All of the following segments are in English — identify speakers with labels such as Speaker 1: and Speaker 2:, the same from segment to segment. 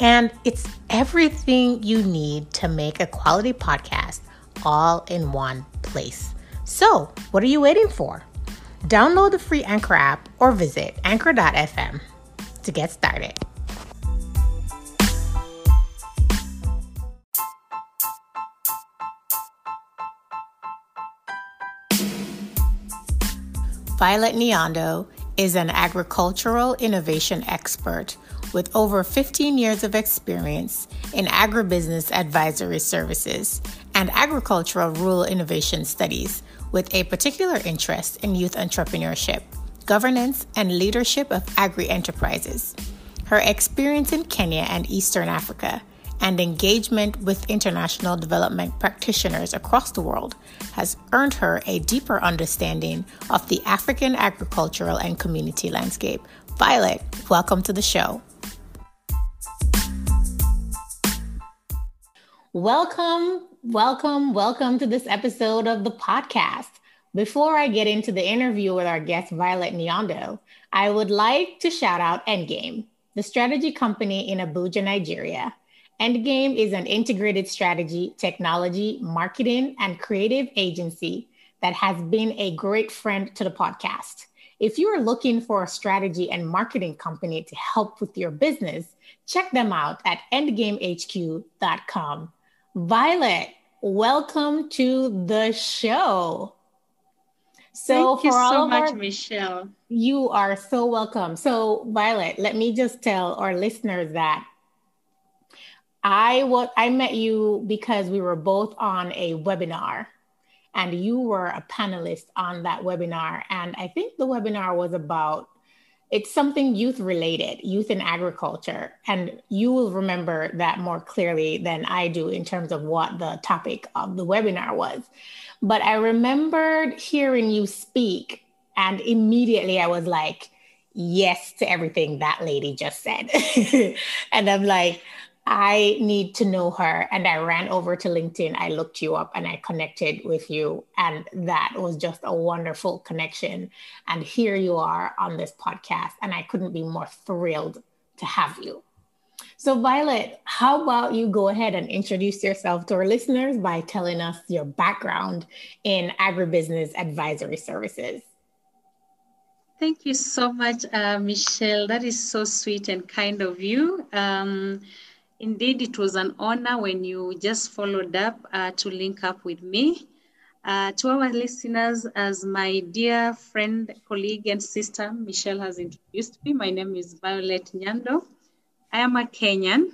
Speaker 1: and it's everything you need to make a quality podcast all in one place. So, what are you waiting for? Download the free Anchor app or visit anchor.fm to get started. Violet Nyando is an agricultural innovation expert with over 15 years of experience in agribusiness advisory services and agricultural rural innovation studies, with a particular interest in youth entrepreneurship, governance, and leadership of agri enterprises. Her experience in Kenya and Eastern Africa and engagement with international development practitioners across the world has earned her a deeper understanding of the African agricultural and community landscape. Violet, welcome to the show. Welcome, welcome, welcome to this episode of the podcast. Before I get into the interview with our guest, Violet Nyondo, I would like to shout out Endgame, the strategy company in Abuja, Nigeria. Endgame is an integrated strategy, technology, marketing, and creative agency that has been a great friend to the podcast. If you are looking for a strategy and marketing company to help with your business, check them out at endgamehq.com. Violet, welcome to the show.
Speaker 2: So Thank you so much, our, Michelle.
Speaker 1: You are so welcome. So, Violet, let me just tell our listeners that I what I met you because we were both on a webinar and you were a panelist on that webinar and I think the webinar was about it's something youth related, youth in agriculture. And you will remember that more clearly than I do in terms of what the topic of the webinar was. But I remembered hearing you speak, and immediately I was like, yes to everything that lady just said. and I'm like, I need to know her. And I ran over to LinkedIn. I looked you up and I connected with you. And that was just a wonderful connection. And here you are on this podcast. And I couldn't be more thrilled to have you. So, Violet, how about you go ahead and introduce yourself to our listeners by telling us your background in agribusiness advisory services?
Speaker 2: Thank you so much, uh, Michelle. That is so sweet and kind of you. Um, Indeed, it was an honor when you just followed up uh, to link up with me. Uh, to our listeners, as my dear friend, colleague, and sister Michelle has introduced me, my name is Violet Nyando. I am a Kenyan.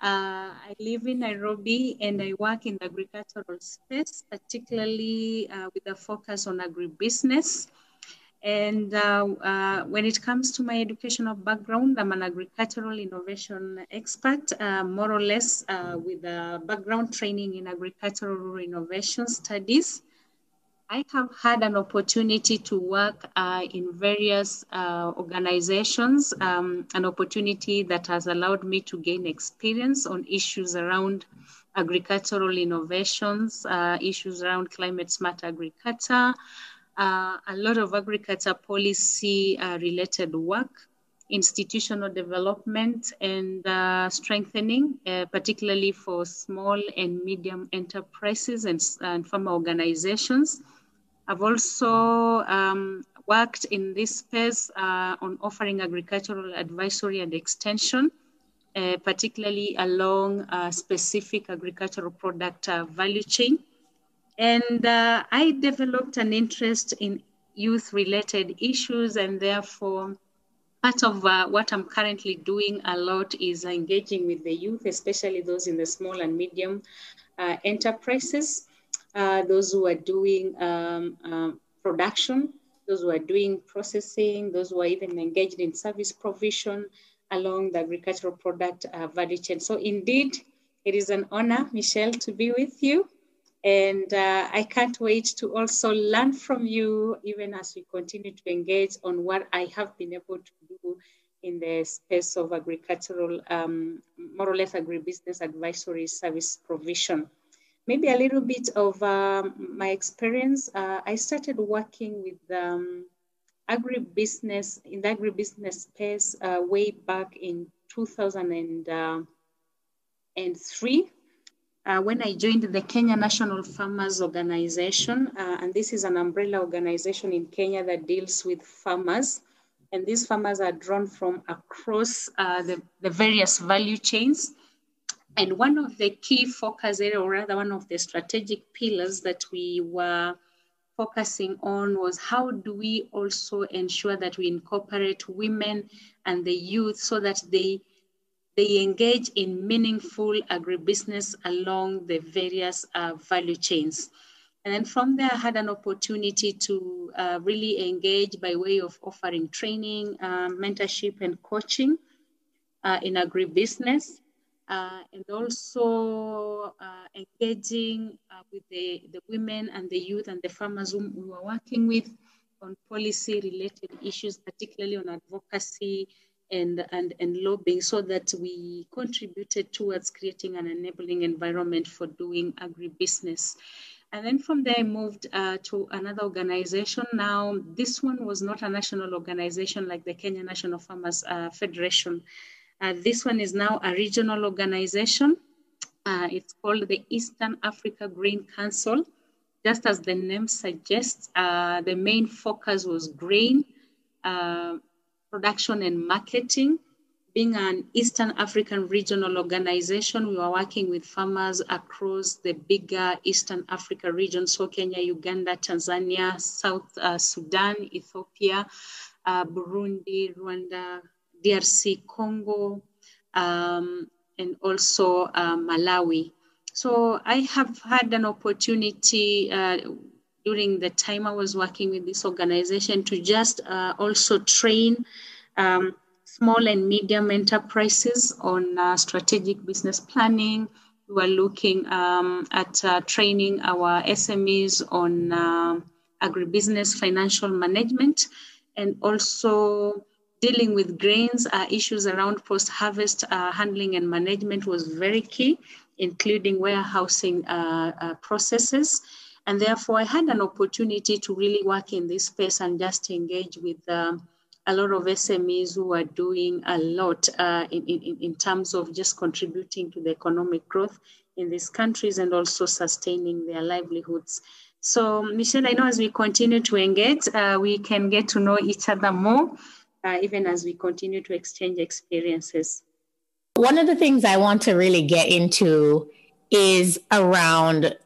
Speaker 2: Uh, I live in Nairobi and I work in the agricultural space, particularly uh, with a focus on agribusiness. And uh, uh, when it comes to my educational background, I'm an agricultural innovation expert, uh, more or less uh, with a background training in agricultural innovation studies. I have had an opportunity to work uh, in various uh, organizations, um, an opportunity that has allowed me to gain experience on issues around agricultural innovations, issues around climate smart agriculture, uh, a lot of agriculture policy uh, related work, institutional development, and uh, strengthening, uh, particularly for small and medium enterprises and, and farmer organizations. I've also um, worked in this space uh, on offering agricultural advisory and extension. Uh, particularly along specific agricultural product value chain. And uh, I developed an interest in youth related issues, and therefore, part of uh, what I'm currently doing a lot is engaging with the youth, especially those in the small and medium uh, enterprises, uh, those who are doing um, um, production, those who are doing processing, those who are even engaged in service provision, along the agricultural product uh, value chain. So indeed, it is an honor, Michelle, to be with you. And uh, I can't wait to also learn from you, even as we continue to engage on what I have been able to do in the space of agricultural, um, more or less agribusiness advisory service provision. Maybe a little bit of um, my experience. Uh, I started working with um, agribusiness in the agribusiness space uh, way back in 2003 uh, when I joined the Kenya National Farmers Organization. Uh, and this is an umbrella organization in Kenya that deals with farmers. And these farmers are drawn from across uh, the, the various value chains. And one of the key focus area, or rather one of the strategic pillars that we were focusing on was how do we also ensure that we incorporate women and the youth so that they they engage in meaningful agribusiness along the various uh, value chains. And then from there, I had an opportunity to uh, really engage by way of offering training, uh, mentorship, and coaching uh, in agribusiness, uh, and also uh, engaging with the, the women and the youth and the farmers whom we were working with on policy related issues, particularly on advocacy and, and, and lobbying so that we contributed towards creating an enabling environment for doing agribusiness. And then from there, I moved uh, to another organization. Now, this one was not a national organization like the Kenya National Farmers uh, Federation. Uh, this one is now a regional organization. Uh, it's called the Eastern Africa Grain Council. Just as the name suggests, uh, the main focus was grain, uh, production and marketing. Being an Eastern African regional organization, we are working with farmers across the bigger Eastern Africa region, so Kenya, Uganda, Tanzania, South uh, Sudan, Ethiopia, uh, Burundi, Rwanda, DRC, Congo, um, and also uh, Malawi. So I have had an opportunity uh, during the time I was working with this organization to just uh, also train um, small and medium enterprises on uh, strategic business planning. We were looking um, at uh, training our SMEs on uh, agribusiness financial management and also dealing with grains uh, issues around post-harvest uh, handling and management was very key, including warehousing processes. And therefore, I had an opportunity to really work in this space and just engage with um, a lot of SMEs who are doing a lot uh, in, in, in terms of just contributing to the economic growth in these countries and also sustaining their livelihoods. So, Michelle, I know as we continue to engage, uh, we can get to know each other more, uh, even as we continue to exchange experiences.
Speaker 1: One of the things I want to really get into is around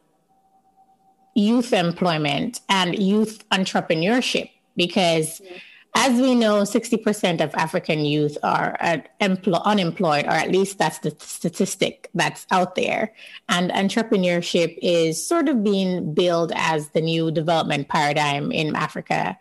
Speaker 1: youth employment and youth entrepreneurship because yeah. as we know 60% of african youth are uh, empl- unemployed or at least that's the statistic that's out there. And entrepreneurship is sort of being billed as the new development paradigm in africa.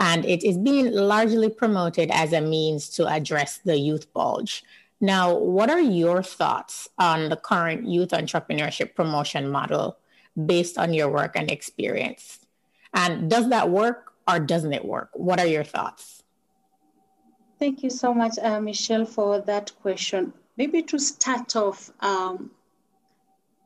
Speaker 1: And it is being largely promoted as a means to address the youth bulge. Now what are your thoughts on the current youth entrepreneurship promotion model based on your work and experience. And does that work or doesn't it work? What are your thoughts?
Speaker 2: Thank you so much, uh, Michelle, for that question. Maybe to start off, um,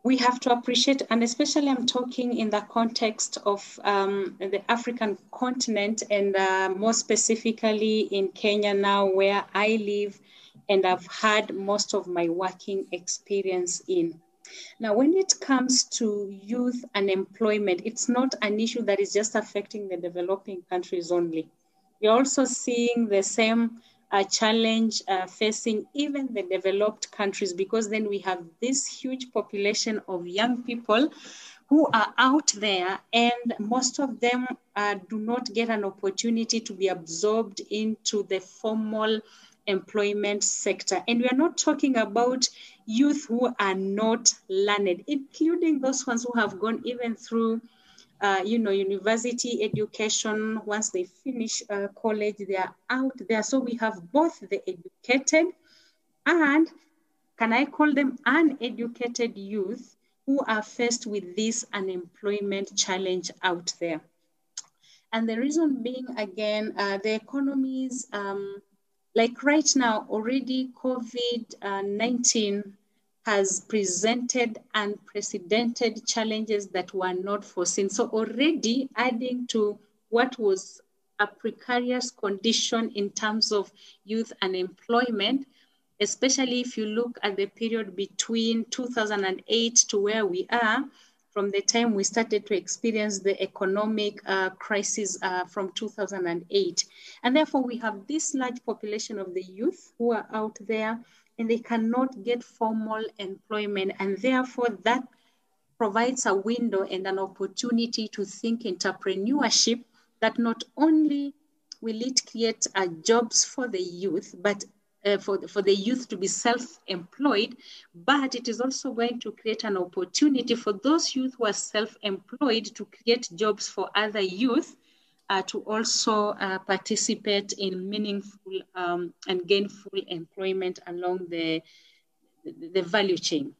Speaker 2: we have to appreciate, and especially I'm talking in the context of um, the African continent and uh, more specifically in Kenya now, where I live and I've had most of my working experience in. Now, when it comes to youth unemployment, it's not an issue that is just affecting the developing countries only. We're also seeing the same uh, challenge uh, facing even the developed countries because then we have this huge population of young people who are out there and most of them uh, do not get an opportunity to be absorbed into the formal employment sector. And we are not talking about youth who are not learned, including those ones who have gone even through uh, you know, university education. Once they finish uh, college, they are out there. So we have both the educated and, can I call them uneducated youth who are faced with this unemployment challenge out there. And the reason being, again, uh, the economies, um, like right now, already COVID-19 has presented unprecedented challenges that were not foreseen. So already adding to what was a precarious condition in terms of youth unemployment, especially if you look at the period between 2008 to where we are, from the time we started to experience the economic uh, crisis uh, from 2008. And therefore, we have this large population of the youth who are out there and they cannot get formal employment. And therefore, that provides a window and an opportunity to think entrepreneurship that not only will it create uh, jobs for the youth, but uh, for, the, for the youth to be self-employed, but it is also going to create an opportunity for those youth who are self-employed to create jobs for other youth uh, to also uh, participate in meaningful um, and gainful employment along the, the, value chain.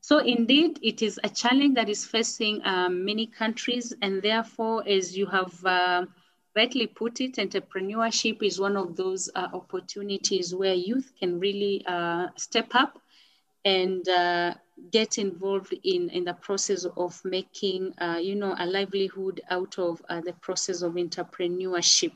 Speaker 2: So indeed, it is a challenge that is facing um, many countries, and therefore, as you have uh, rightly put it, entrepreneurship is one of those uh, opportunities where youth can really uh, step up and uh, get involved in, in the process of making, uh, you know, a livelihood out of uh, the process of entrepreneurship.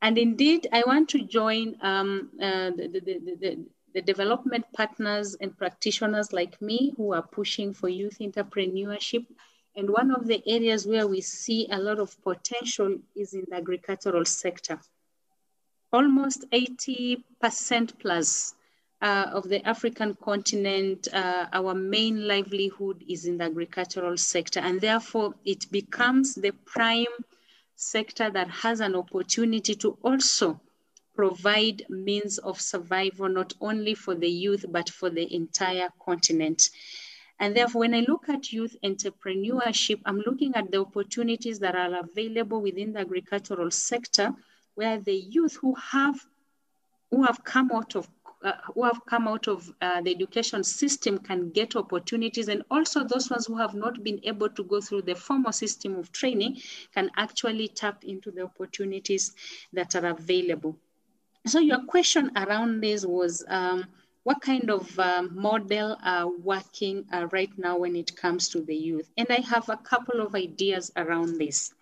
Speaker 2: And indeed, I want to join um, uh, the, the, the, the development partners and practitioners like me who are pushing for youth entrepreneurship and one of the areas where we see a lot of potential is in the agricultural sector. Almost 80% plus uh, of the African continent, uh, our main livelihood is in the agricultural sector. And therefore, it becomes the prime sector that has an opportunity to also provide means of survival, not only for the youth, but for the entire continent. And therefore, when I look at youth entrepreneurship, I'm looking at the opportunities that are available within the agricultural sector, where the youth who have who have come out of uh, who have come out of uh, the education system can get opportunities and also those ones who have not been able to go through the formal system of training can actually tap into the opportunities that are available. So your question around this was, um, what kind of um, model are working uh, right now when it comes to the youth? And I have a couple of ideas around this.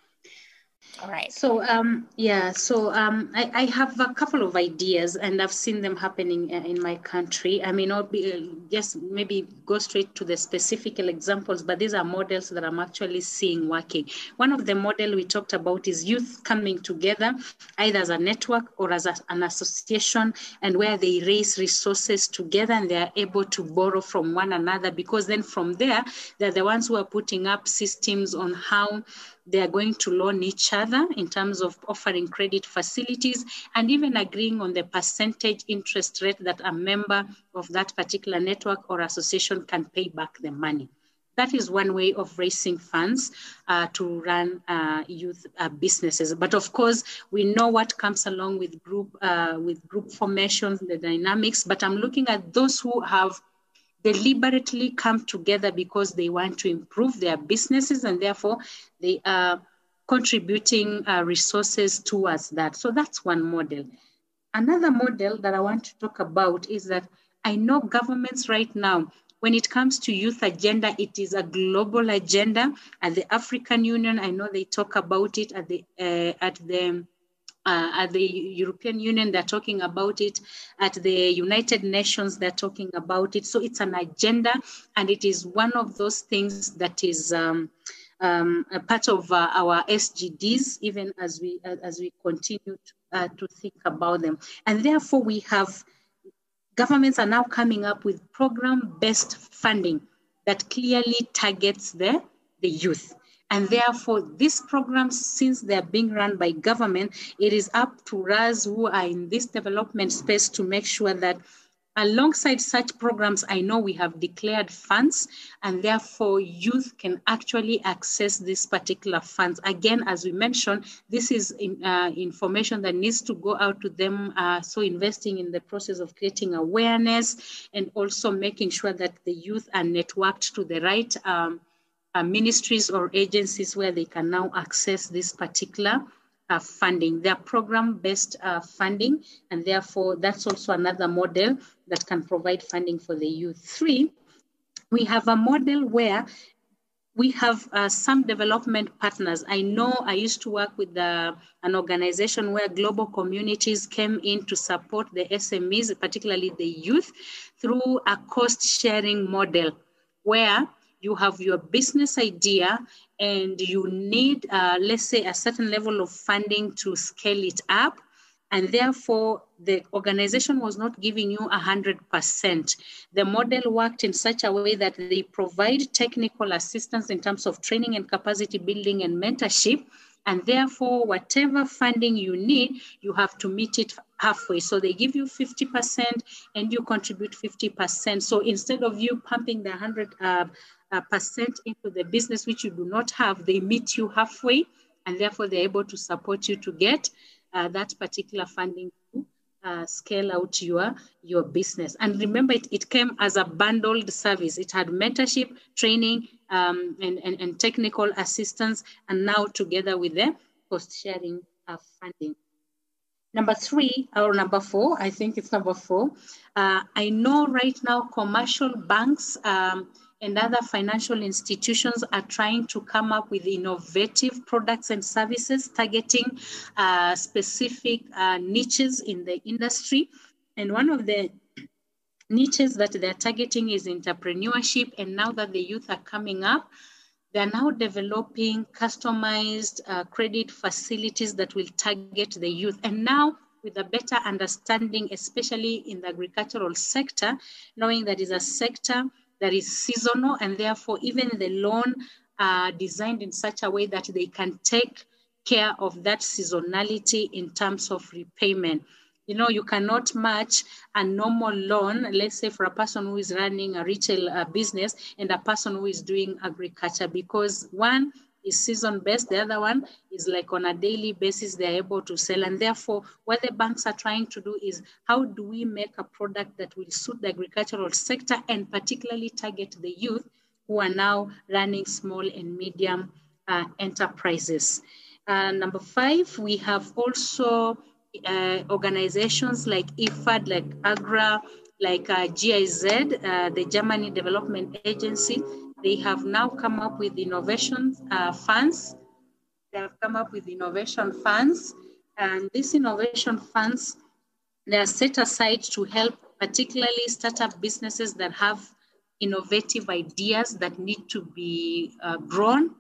Speaker 1: All right.
Speaker 2: So um, yeah, so um, I, I, have a couple of ideas, and I've seen them happening uh, in my country. I may not be uh, just maybe go straight to the specific examples, but these are models that I'm actually seeing working. One of the model we talked about is youth coming together, either as a network or as a, an association, and where they raise resources together and they are able to borrow from one another. Because then from there, they're the ones who are putting up systems on how they are going to loan each other in terms of offering credit facilities and even agreeing on the percentage interest rate that a member of that particular network or association can pay back the money. That is one way of raising funds uh, to run uh, youth uh, businesses. But of course, we know what comes along with group uh, with group formations, the dynamics. But I'm looking at those who have deliberately come together because they want to improve their businesses and therefore they are contributing uh, resources towards that. So that's one model. Another model that I want to talk about is that I know governments right now, when it comes to youth agenda, it is a global agenda. At the African Union, I know they talk about it at the uh, at the uh, at the European Union, they're talking about it. At the United Nations, they're talking about it. So it's an agenda, and it is one of those things that is um, um, a part of uh, our SDGs, even as we uh, as we continue to, uh, to think about them. And therefore, we have governments are now coming up with program-based funding that clearly targets the the youth. And therefore, these programs, since they're being run by government, it is up to us who are in this development space to make sure that alongside such programs, I know we have declared funds and therefore youth can actually access these particular funds. Again, as we mentioned, this is in, uh, information that needs to go out to them. Uh, so investing in the process of creating awareness and also making sure that the youth are networked to the right um, uh, ministries or agencies where they can now access this particular uh, funding. They are program-based uh, funding, and therefore that's also another model that can provide funding for the youth. Three, we have a model where we have uh, some development partners. I know I used to work with uh, an organization where global communities came in to support the SMEs, particularly the youth, through a cost sharing model where you have your business idea and you need, uh, let's say, a certain level of funding to scale it up. And therefore, the organization was not giving you 100%. The model worked in such a way that they provide technical assistance in terms of training and capacity building and mentorship. And therefore, whatever funding you need, you have to meet it halfway. So they give you 50% and you contribute 50%. So instead of you pumping the 100, uh, uh, percent into the business which you do not have, they meet you halfway, and therefore they're able to support you to get uh, that particular funding to uh, scale out your, your business. And remember, it, it came as a bundled service. It had mentorship, training, um, and, and, and technical assistance, and now together with the cost sharing funding. Number three, or number four, I think it's number four. Uh, I know right now commercial banks um, and other financial institutions are trying to come up with innovative products and services targeting uh, specific uh, niches in the industry. And one of the niches that they're targeting is entrepreneurship. And now that the youth are coming up, they're now developing customized uh, credit facilities that will target the youth. And now with a better understanding, especially in the agricultural sector, knowing that is a sector that is seasonal and therefore even the loan are designed in such a way that they can take care of that seasonality in terms of repayment. You know, you cannot match a normal loan, let's say for a person who is running a retail uh, business and a person who is doing agriculture, because one, is season based. The other one is like on a daily basis, they're able to sell. And therefore, what the banks are trying to do is how do we make a product that will suit the agricultural sector and particularly target the youth who are now running small and medium uh, enterprises. Uh, number five, we have also uh, organizations like IFAD, like AGRA, like uh, GIZ, uh, the Germany Development Agency, they have now come up with innovation uh, funds. They have come up with innovation funds, and these innovation funds they are set aside to help particularly startup businesses that have innovative ideas that need to be uh, grown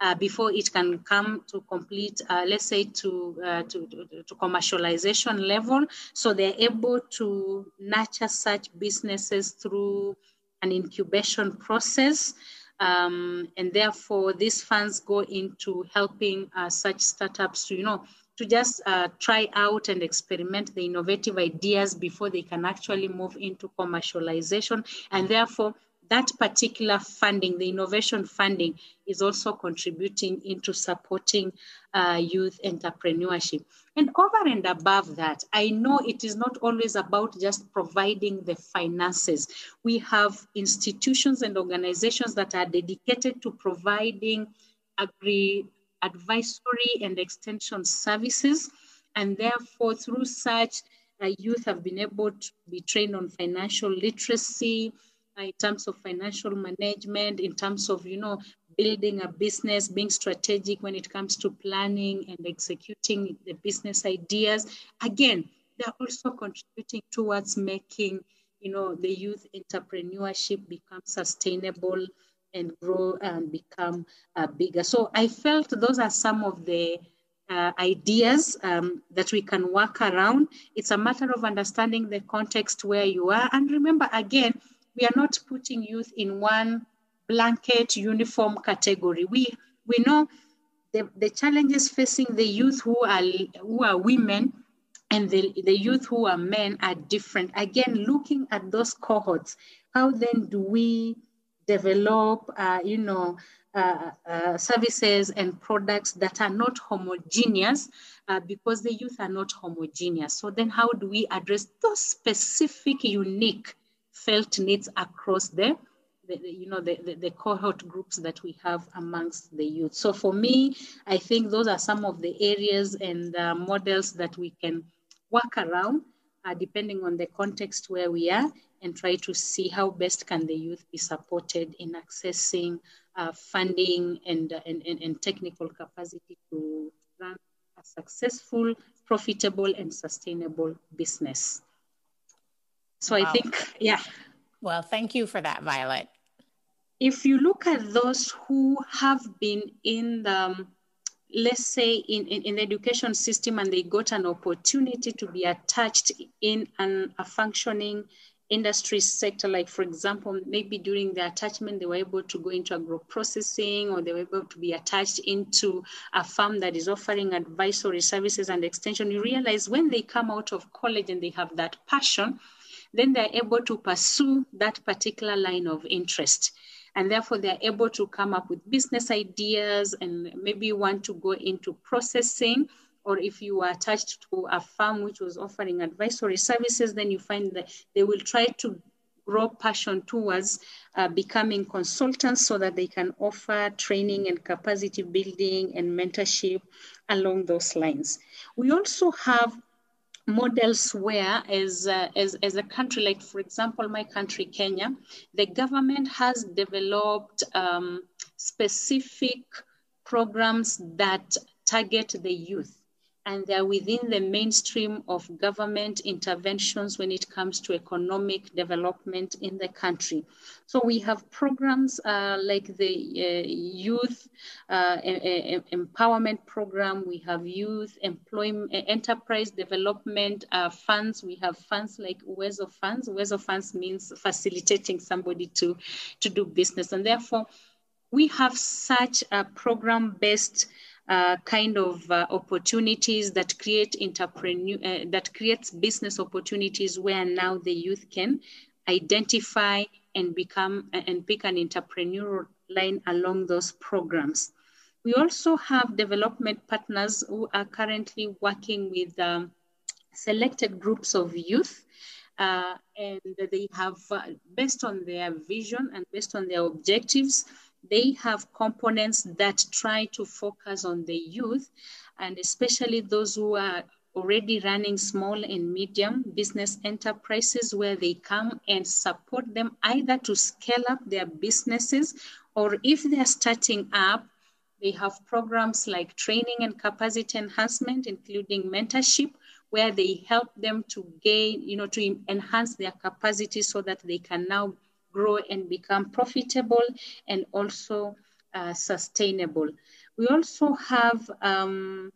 Speaker 2: uh, before it can come to complete, uh, let's say, to, uh, to, to, to, commercialization level. So they're able to nurture such businesses through an incubation process. Um, and therefore, these funds go into helping uh, such startups to, you know, to just uh, try out and experiment the innovative ideas before they can actually move into commercialization. And therefore, that particular funding, the innovation funding, is also contributing into supporting uh, youth entrepreneurship. And over and above that, I know it is not always about just providing the finances. We have institutions and organizations that are dedicated to providing agri advisory and extension services. And therefore, through such, uh, youth have been able to be trained on financial literacy, in terms of financial management, in terms of, you know, building a business, being strategic when it comes to planning and executing the business ideas. Again, they're also contributing towards making, you know, the youth entrepreneurship become sustainable and grow and become uh, bigger. So I felt those are some of the uh, ideas um, that we can work around. It's a matter of understanding the context where you are. And remember, again, we are not putting youth in one blanket uniform category. We, we know the, the challenges facing the youth who are, who are women and the, the youth who are men are different. Again, looking at those cohorts, how then do we develop, uh, you know, uh, uh, services and products that are not homogeneous uh, because the youth are not homogeneous. So then how do we address those specific unique felt needs across the, the, the you know, the, the, the, cohort groups that we have amongst the youth. So for me, I think those are some of the areas and uh, models that we can work around uh, depending on the context where we are and try to see how best can the youth be supported in accessing uh, funding and, uh, and, and, and, technical capacity to run a successful, profitable, and sustainable business. So wow. I think, yeah.
Speaker 1: Well, thank you for that, Violet.
Speaker 2: If you look at those who have been in the um, let's say in, in, in, the education system and they got an opportunity to be attached in an, a functioning industry sector, like for example, maybe during the attachment, they were able to go into agro processing or they were able to be attached into a firm that is offering advisory services and extension. You realize when they come out of college and they have that passion, then they're able to pursue that particular line of interest and therefore they're able to come up with business ideas and maybe want to go into processing or if you are attached to a firm which was offering advisory services, then you find that they will try to grow passion towards uh, becoming consultants so that they can offer training and capacity building and mentorship along those lines. We also have models where as, uh, as, as a country, like for example, my country, Kenya, the government has developed um, specific programs that target the youth and they're within the mainstream of government interventions when it comes to economic development in the country. So we have programs uh, like the uh, Youth uh, Empowerment Program, we have Youth Employment Enterprise Development uh, Funds, we have funds like Uwezo Funds. Uwezo Funds means facilitating somebody to, to do business. And therefore, we have such a program-based uh, kind of uh, opportunities that create entrepreneur uh, that creates business opportunities where now the youth can identify and become and pick an entrepreneurial line along those programs. We also have development partners who are currently working with um, selected groups of youth uh, and they have, uh, based on their vision and based on their objectives, they have components that try to focus on the youth and especially those who are already running small and medium business enterprises where they come and support them either to scale up their businesses or if they're starting up they have programs like training and capacity enhancement including mentorship where they help them to gain you know to enhance their capacity so that they can now grow and become profitable and also uh, sustainable. We also have um,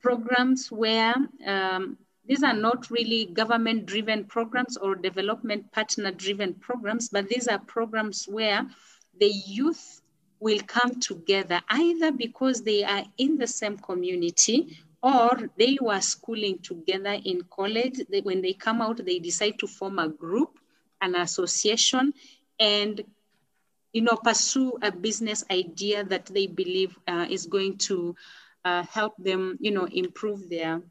Speaker 2: programs where um, these are not really government driven programs or development partner driven programs, but these are programs where the youth will come together either because they are in the same community or they were schooling together in college. They, when they come out, they decide to form a group, an association, and you know pursue a business idea that they believe uh, is going to uh, help them you know improve their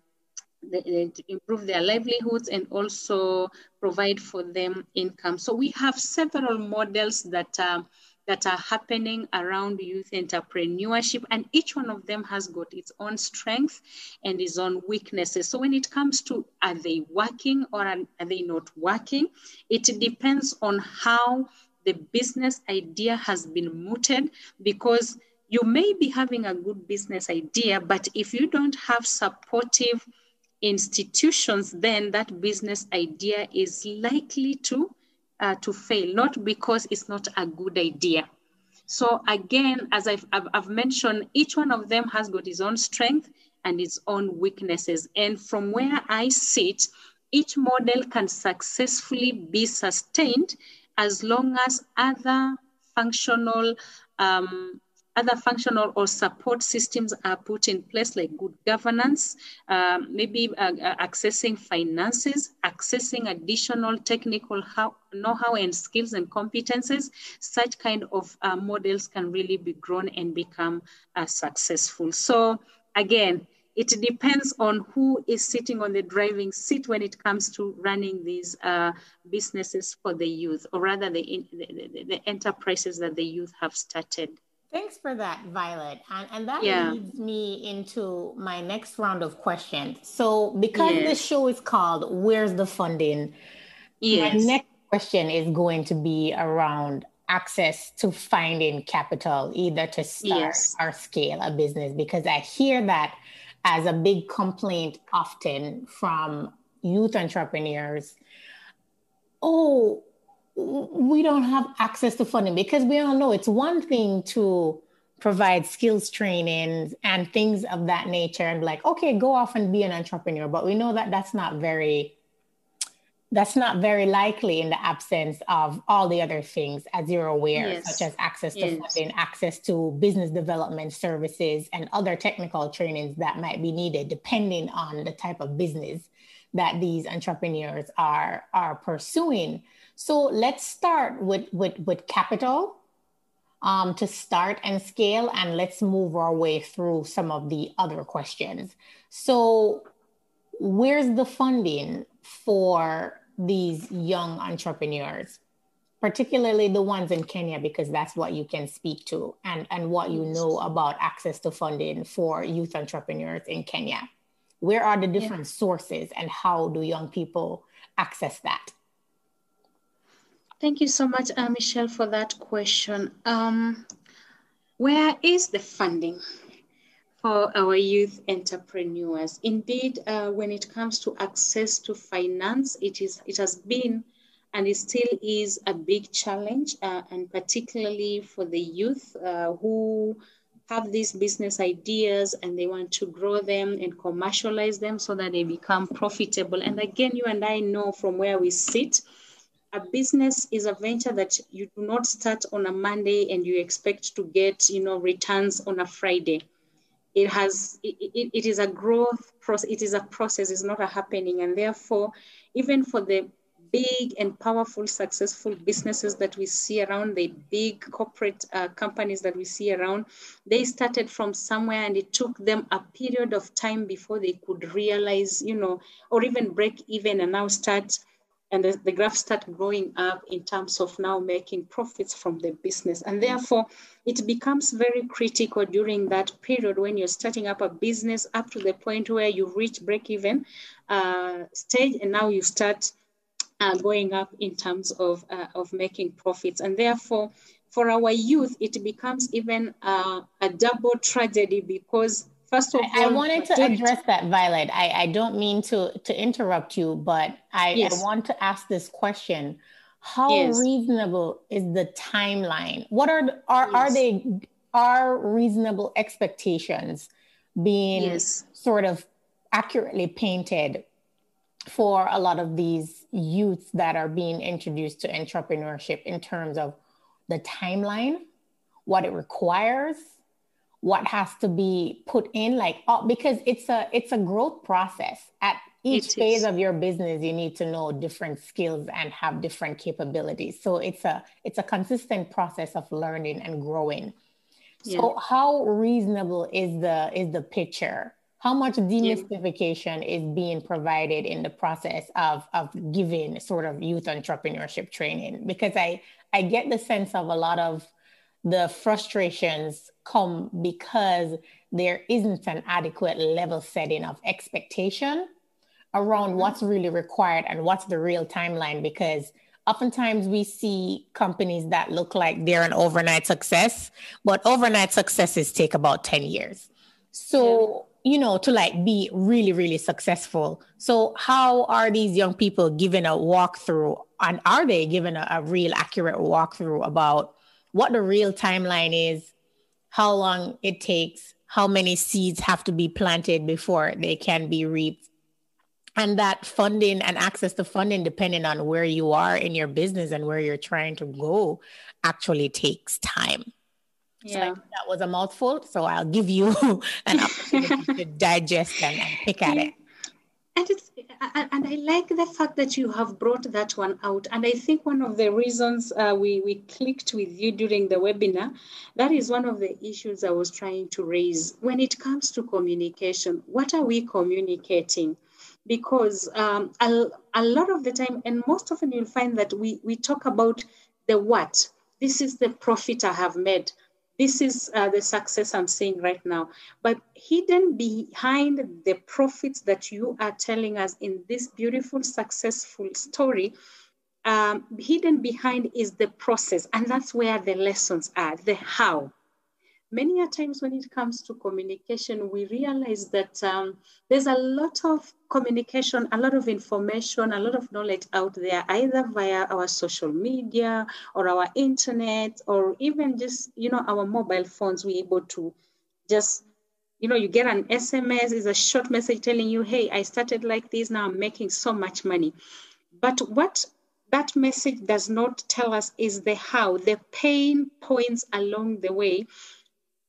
Speaker 2: improve their livelihoods and also provide for them income. So we have several models that uh, that are happening around youth entrepreneurship and each one of them has got its own strengths and its own weaknesses. So when it comes to are they working or are, are they not working it depends on how the business idea has been mooted because you may be having a good business idea but if you don't have supportive institutions then that business idea is likely to uh, to fail, not because it's not a good idea. So again, as I've, I've, I've mentioned, each one of them has got its own strength and its own weaknesses. And from where I sit, each model can successfully be sustained as long as other functional um, other functional or support systems are put in place, like good governance, um, maybe uh, uh, accessing finances, accessing additional technical know-how and skills and competences, such kind of uh, models can really be grown and become uh, successful. So again, it depends on who is sitting on the driving seat when it comes to running these uh, businesses for the youth, or rather the, the, the, the, enterprises that the youth have started.
Speaker 1: Thanks for that, Violet. And, and that yeah. leads me into my next round of questions. So, because yes. this show is called Where's the Funding? Yes. My next question is going to be around access to finding capital, either to start yes. or scale a business, because I hear that as a big complaint often from youth entrepreneurs. Oh, we don't have access to funding because we all know it's one thing to provide skills trainings and things of that nature and like okay go off and be an entrepreneur but we know that that's not very that's not very likely in the absence of all the other things as you're aware yes. such as access to yes. funding access to business development services and other technical trainings that might be needed depending on the type of business that these entrepreneurs are are pursuing so let's start with with with capital um, to start and scale and let's move our way through some of the other questions so where's the funding for these young entrepreneurs, particularly the ones in Kenya, because that's what you can speak to and, and what you know about access to funding for youth entrepreneurs in Kenya? Where are the different yeah. sources and how do young people access that?
Speaker 2: Thank you so much, uh, Michelle, for that question. Um, where is the funding? for our youth entrepreneurs. Indeed, uh, when it comes to access to finance, it is it has been and it still is a big challenge, uh, and particularly for the youth uh, who have these business ideas and they want to grow them and commercialize them so that they become profitable. And again, you and I know from where we sit, a business is a venture that you do not start on a Monday and you expect to get, you know, returns on a Friday. It has it, it, it is a growth process it is a process it's not a happening. And therefore even for the big and powerful successful businesses that we see around the big corporate uh, companies that we see around they started from somewhere and it took them a period of time before they could realize you know or even break even and now start and the, the graph start growing up in terms of now making profits from the business. And therefore, it becomes very critical during that period when you're starting up a business up to the point where you reach break even uh, stage and now you start uh, going up in terms of, uh, of making profits. And therefore, for our youth, it becomes even uh, a double tragedy because First of
Speaker 1: all, I wanted to address that, Violet. I, I don't mean to to interrupt you, but I, yes. I want to ask this question: How yes. reasonable is the timeline? What are are yes. are they are reasonable expectations being sort of accurately painted for a lot of these youths that are being introduced to entrepreneurship in terms of the timeline, what it requires? What has to be put in like oh, because it's a it's a growth process. At each phase of your business you need to know different skills and have different capabilities. So it's a it's a consistent process of learning and growing. So yeah. how reasonable is the is the picture? How much demystification yeah. is being provided in the process of of giving sort of youth entrepreneurship training? Because i i get the sense of a lot of the frustrations come because there isn't an adequate level setting of expectation around mm-hmm. what's really required and what's the real timeline because oftentimes we see companies that look like they're an overnight success but overnight successes take about 10 years so yeah. you know to like be really really successful so how are these young people given a walkthrough and are they given a, a real accurate walkthrough about what the real timeline is, how long it takes, how many seeds have to be planted before they can be reaped. And that funding and access to funding, depending on where you are in your business and where you're trying to go, actually takes time. Yeah. So that was a mouthful. So I'll give you an opportunity to digest and, and pick at it
Speaker 2: and it's and I like the fact that you have brought that one out. And I think one of the reasons uh, we we clicked with you during the webinar, that is one of the issues I was trying to raise when it comes to communication. What are we communicating? Because um, a, a lot of the time, and most often you'll find that we we talk about the what. This is the profit I have made this is uh, the success I'm seeing right now. But hidden behind the profits that you are telling us in this beautiful, successful story, um, hidden behind is the process. And that's where the lessons are the how many a times when it comes to communication, we realize that um, there's a lot of communication, a lot of information, a lot of knowledge out there, either via our social media or our internet, or even just, you know, our mobile phones, we're able to just, you know, you get an SMS, is a short message telling you, hey, I started like this, now I'm making so much money. But what that message does not tell us is the how, the pain points along the way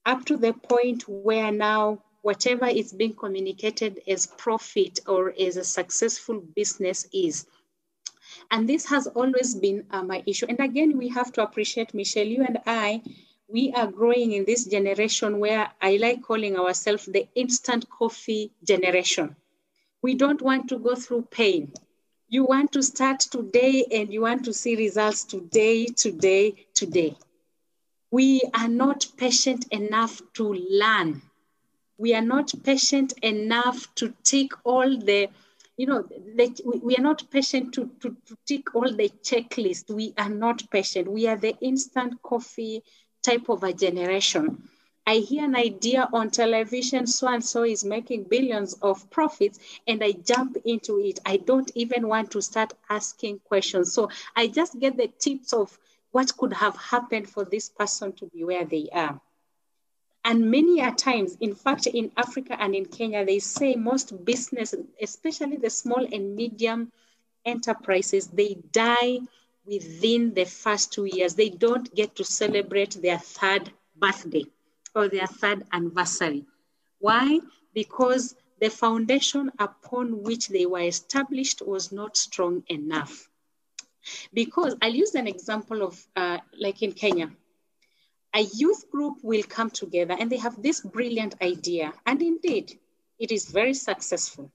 Speaker 2: up to the point where now whatever is being communicated as profit or as a successful business is. And this has always been uh, my issue. And again, we have to appreciate Michelle, you and I, we are growing in this generation where I like calling ourselves the instant coffee generation. We don't want to go through pain. You want to start today and you want to see results today, today, today we are not patient enough to learn. We are not patient enough to take all the, you know, the, we are not patient to, to, to take all the checklist. We are not patient. We are the instant coffee type of a generation. I hear an idea on television, so and so is making billions of profits, and I jump into it. I don't even want to start asking questions. So I just get the tips of what could have happened for this person to be where they are. And many a times, in fact, in Africa and in Kenya, they say most business, especially the small and medium enterprises, they die within the first two years. They don't get to celebrate their third birthday or their third anniversary. Why? Because the foundation upon which they were established was not strong enough. Because I'll use an example of uh, like in Kenya, a youth group will come together and they have this brilliant idea. And indeed, it is very successful.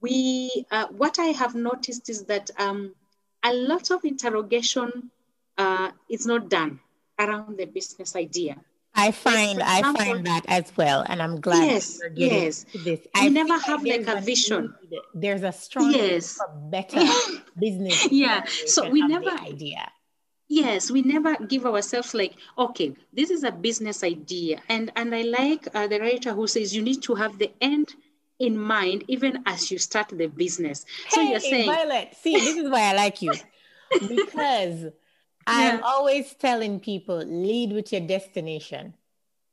Speaker 2: We, uh, what I have noticed is that um, a lot of interrogation uh, is not done around the business idea.
Speaker 1: I find I find that as well, and I'm glad
Speaker 2: yes, you're getting yes. this. I never have like a vision.
Speaker 1: Need, there's a strong yes. better business.
Speaker 2: yeah, so we never
Speaker 1: idea.
Speaker 2: Yes, we never give ourselves like, okay, this is a business idea, and and I like uh, the writer who says you need to have the end in mind even as you start the business.
Speaker 1: Hey, so you're saying, Violet, see, this is why I like you because I'm always telling people lead with your destination.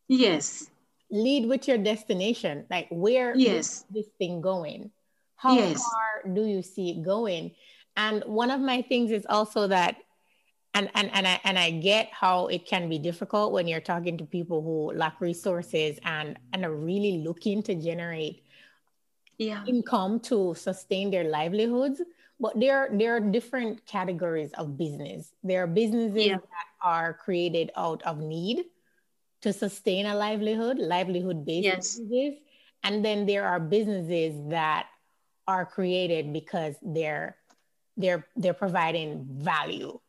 Speaker 2: Yes.
Speaker 1: Lead with your destination. Like where yes. this thing going? How yes. far do you see it going? And one of my things is also that and and and I and I get how it can be difficult when you're talking to people who lack resources and and are really looking to generate yeah. income to sustain their livelihoods but there there are different categories of business there are businesses yeah. that are created out of need to sustain a livelihood livelihood based yes. businesses and then there are businesses that are created because they're they're they're providing value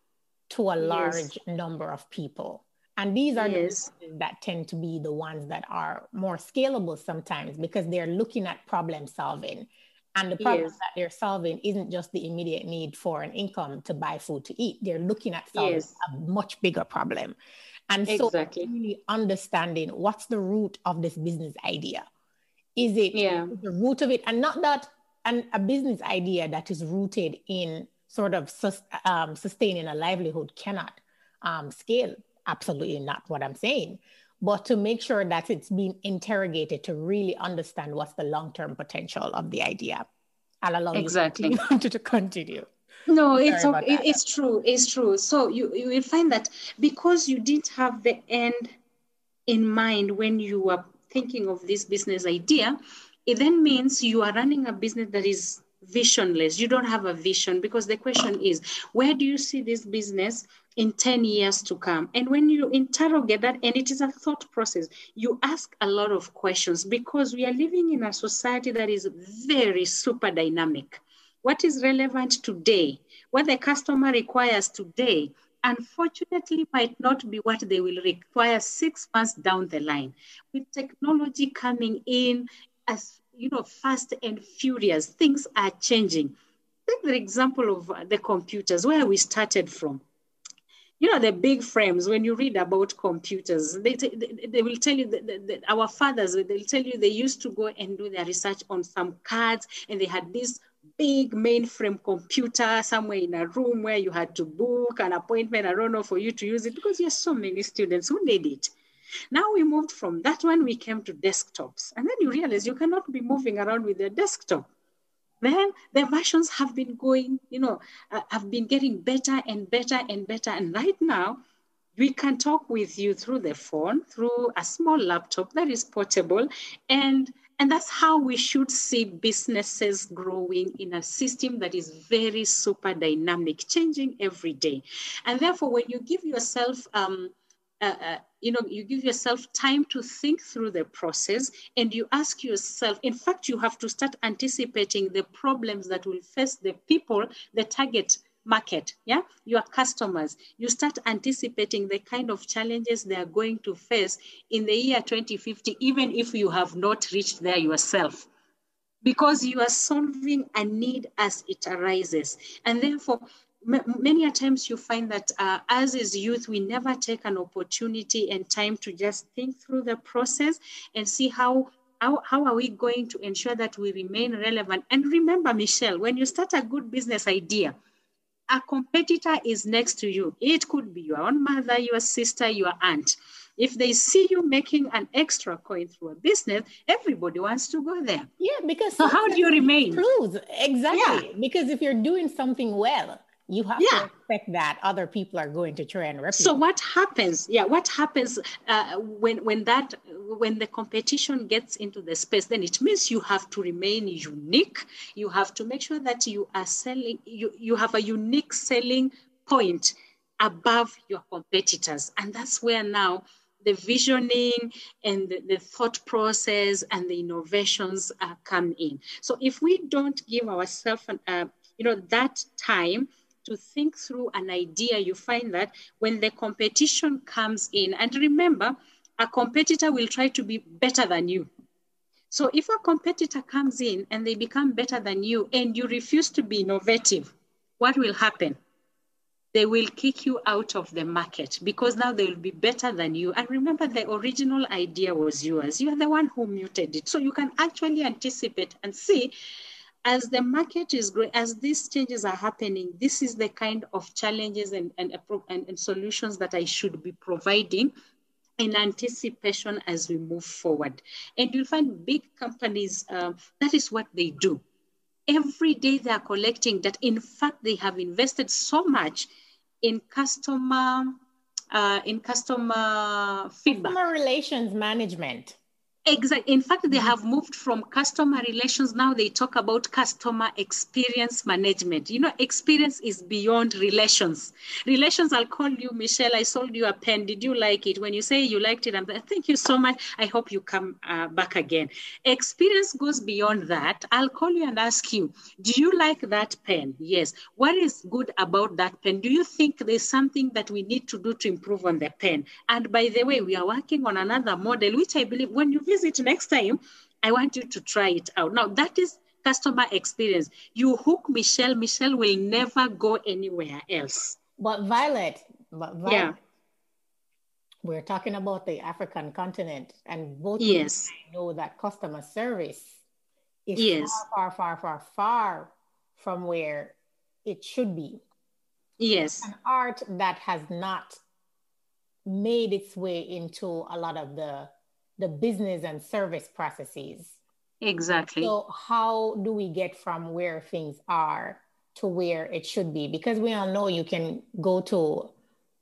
Speaker 1: to a large yes. number of people and these are yes. the that tend to be the ones that are more scalable sometimes because they're looking at problem solving and the problem yes. that they're solving isn't just the immediate need for an income to buy food to eat. They're looking at solving yes. a much bigger problem. And so exactly. really understanding what's the root of this business idea. Is it yeah. the root of it? And not that and a business idea that is rooted in sort of sus, um, sustaining a livelihood cannot um, scale. Absolutely not what I'm saying but to make sure that it's being interrogated to really understand what's the long-term potential of the idea. I'll allow exactly. you to, to continue.
Speaker 2: No, Sorry it's okay. it's true. It's true. So you you will find that because you didn't have the end in mind when you were thinking of this business idea, it then means you are running a business that is visionless. You don't have a vision because the question is, where do you see this business in 10 years to come? And when you interrogate that, and it is a thought process, you ask a lot of questions because we are living in a society that is very super dynamic. What is relevant today, what the customer requires today, unfortunately might not be what they will require six months down the line. With technology coming in as you know, fast and furious, things are changing. Take the example of the computers, where we started from. You know, the big frames, when you read about computers, they, they, they will tell you that, that, that our fathers, they'll tell you they used to go and do their research on some cards and they had this big mainframe computer somewhere in a room where you had to book an appointment, I don't know, for you to use it because you have so many students who need it. Now we moved from that one, we came to desktops. And then you realize you cannot be moving around with a desktop. Then the versions have been going, you know, uh, have been getting better and better and better. And right now, we can talk with you through the phone, through a small laptop that is portable, and and that's how we should see businesses growing in a system that is very super dynamic, changing every day. And therefore, when you give yourself, um, uh, uh, you know, you give yourself time to think through the process and you ask yourself, in fact, you have to start anticipating the problems that will face the people, the target market, yeah, your customers. You start anticipating the kind of challenges they are going to face in the year 2050, even if you have not reached there yourself. Because you are solving a need as it arises. And therefore, many a times you find that uh, as is youth, we never take an opportunity and time to just think through the process and see how how, how are we going to ensure that we remain relevant? And remember, Michelle, when you start a good business idea, a competitor is next to you. It could be your own mother, your sister, your aunt. If they see you making an extra coin through a business, everybody wants to go there.
Speaker 1: Yeah, because
Speaker 2: so how do you remain?
Speaker 1: Proves exactly. Yeah. Because if you're doing something well, you have yeah. to expect that other people are going to try and replicate.
Speaker 2: So what happens? Yeah, what happens uh, when when that when the competition gets into the space? Then it means you have to remain unique. You have to make sure that you are selling. You you have a unique selling point above your competitors, and that's where now the visioning and the, the, thought process and the innovations uh, come in. So if we don't give ourselves, uh, you know, that time to think through an idea, you find that when the competition comes in, and remember, a competitor will try to be better than you. So if a competitor comes in and they become better than you and you refuse to be innovative, what will happen? They will kick you out of the market because now they will be better than you. And remember, the original idea was yours. You are the one who muted it. So you can actually anticipate and see as the market is growing, as these changes are happening, this is the kind of challenges and, and, and, and solutions that I should be providing in anticipation as we move forward. And you'll find big companies, um, that is what they do. Every day they are collecting that. In fact, they have invested so much in customer, uh, in customer feedback.
Speaker 1: Customer relations management.
Speaker 2: Exactly. In fact, they have moved from customer relations. Now they talk about customer experience management. You know, experience is beyond relations. Relations, I'll call you, Michelle. I sold you a pen. Did you like it? When you say you liked it, I'm like, thank you so much. I hope you come uh, back again. Experience goes beyond that. I'll call you and ask you, do you like that pen? Yes. What is good about that pen? Do you think there's something that we need to do to improve on the pen? And by the way, we are working on another model, which I believe when you visit next time, I want you to try it out. Now, that is customer experience. You hook Michelle, Michelle will never go anywhere else.
Speaker 1: But Violet, but Violet yeah. we're talking about the African continent, and both
Speaker 2: yes.
Speaker 1: know that customer service is
Speaker 2: yes.
Speaker 1: far, far, far, far, far from where it should be.
Speaker 2: Yes.
Speaker 1: An art that has not made its way into a lot of the the business and service processes.
Speaker 2: Exactly.
Speaker 1: So, how do we get from where things are to where it should be? Because we all know you can go to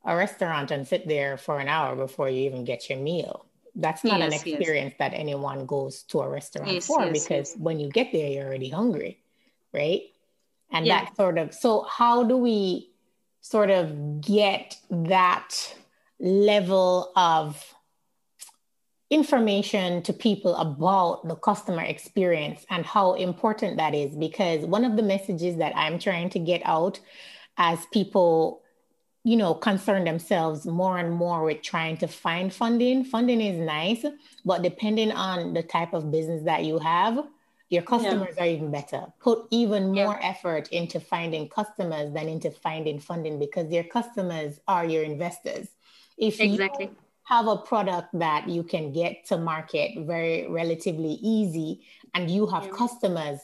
Speaker 1: a restaurant and sit there for an hour before you even get your meal. That's not yes, an experience yes. that anyone goes to a restaurant yes, for because when you get there, you're already hungry, right? And that sort of, so how do we sort of get that level of information to people about the customer experience and how important that is because one of the messages that I'm trying to get out as people you know concern themselves more and more with trying to find funding funding is nice but depending on the type of business that you have your customers yeah. are even better put even more yeah. effort into finding customers than into finding funding because your customers are your investors if exactly you have a product that you can get to market very relatively easy and you have yeah. customers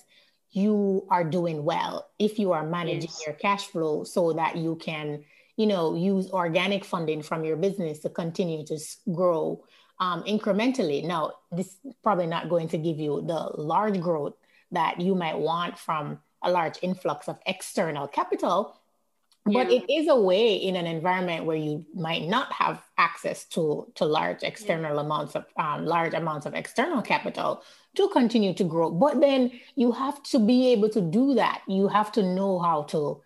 Speaker 1: you are doing well if you are managing yes. your cash flow so that you can you know use organic funding from your business to continue to grow um, incrementally now this is probably not going to give you the large growth that you might want from a large influx of external capital but it is a way in an environment where you might not have access to to large external yeah. amounts of um, large amounts of external capital to continue to grow. But then you have to be able to do that. You have to know how to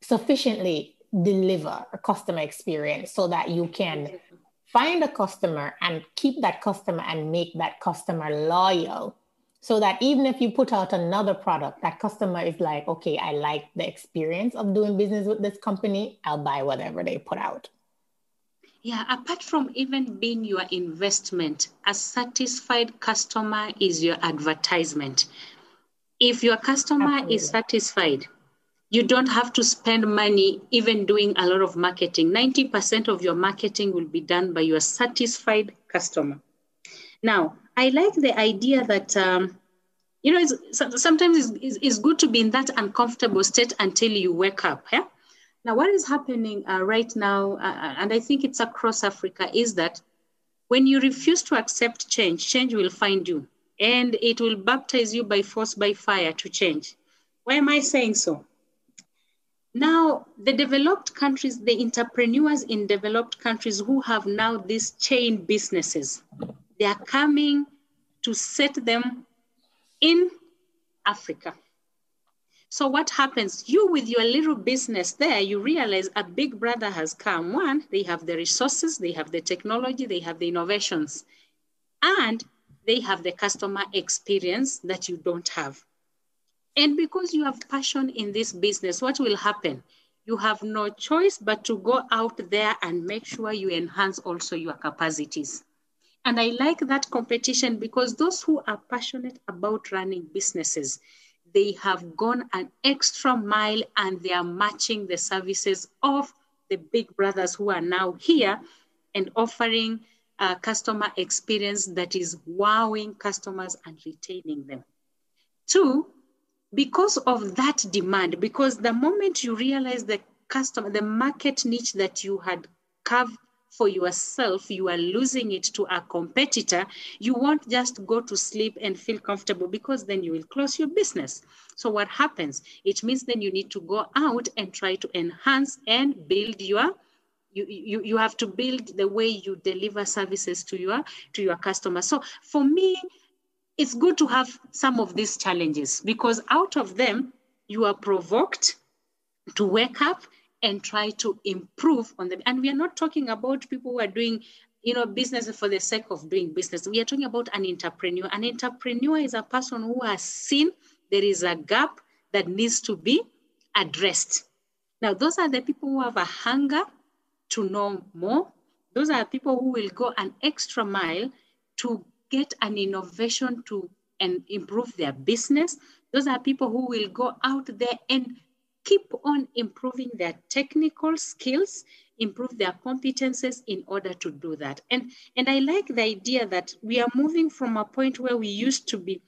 Speaker 1: sufficiently deliver a customer experience so that you can find a customer and keep that customer and make that customer loyal so that even if you put out another product that customer is like okay i like the experience of doing business with this company. I'll buy whatever they put out.
Speaker 2: Yeah apart from even being your investment a satisfied customer is your advertisement. If your customer Absolutely. is satisfied you don't have to spend money even doing a lot of marketing. 90% of your marketing will be done by your satisfied customer. Now I like the idea that, um, you know, it's, sometimes it's, it's, good to be in that uncomfortable state until you wake up. Yeah? Now, what is happening uh, right now, uh, uh, and I think it's across Africa, is that when you refuse to accept change, change will find you and it will baptize you by force, by fire to change. Why am I saying so? Now, the developed countries, the entrepreneurs in developed countries who have now these chain businesses, they are coming to set them in Africa. So what happens? You with your little business there, you realize a big brother has come. One, they have the resources, they have the technology, they have the innovations, and they have the customer experience that you don't have. And because you have passion in this business, what will happen? You have no choice but to go out there and make sure you enhance also your capacities. And I like that competition because those who are passionate about running businesses, they have gone an extra mile and they are matching the services of the big brothers who are now here and offering a customer experience that is wowing customers and retaining them. Two, because of that demand, because the moment you realize the customer, the market niche that you had carved for yourself, you are losing it to a competitor, you won't just go to sleep and feel comfortable because then you will close your business. So what happens? It means then you need to go out and try to enhance and build your you, you, you have to build the way you deliver services to your to your customers. So for me, it's good to have some of these challenges because out of them you are provoked to wake up and try to improve on them. And we are not talking about people who are doing you know, business for the sake of doing business. We are talking about an entrepreneur. An entrepreneur is a person who has seen there is a gap that needs to be addressed. Now, those are the people who have a hunger to know more. Those are people who will go an extra mile to get an innovation to and improve their business. Those are people who will go out there and keep on improving their technical skills, improve their competences in order to do that. And, and I like the idea that we are moving from a point where we used to be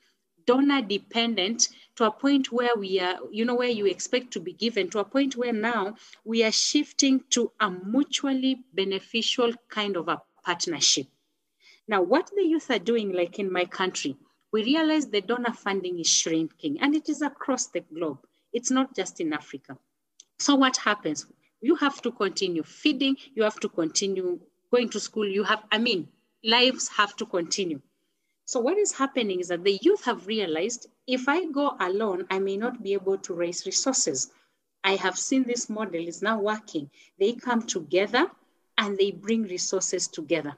Speaker 2: donor dependent to a point where we are, you know, where you expect to be given, to a point where now we are shifting to a mutually beneficial kind of a partnership. Now, what the youth are doing, like in my country, we realize the donor funding is shrinking and it is across the globe. It's not just in Africa. So what happens? You have to continue feeding, you have to continue going to school. You have, I mean, lives have to continue. So what is happening is that the youth have realized if I go alone, I may not be able to raise resources. I have seen this model is now working. They come together and they bring resources together.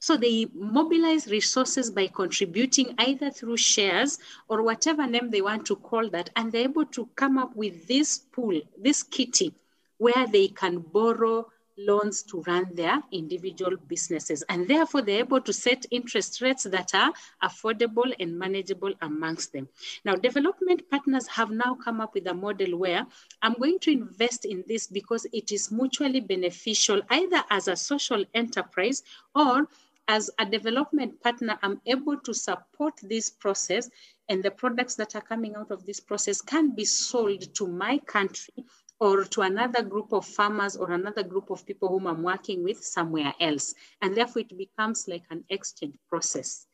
Speaker 2: So they mobilize resources by contributing either through shares or whatever name they want to call that. And they're able to come up with this pool, this kitty, where they can borrow loans to run their individual businesses. And therefore, they're able to set interest rates that are affordable and manageable amongst them. Now, development partners have now come up with a model where I'm going to invest in this because it is mutually beneficial, either as a social enterprise or as a development partner, I'm able to support this process and the products that are coming out of this process can be sold to my country or to another group of farmers or another group of people whom I'm working with somewhere else. And therefore it becomes like an exchange process.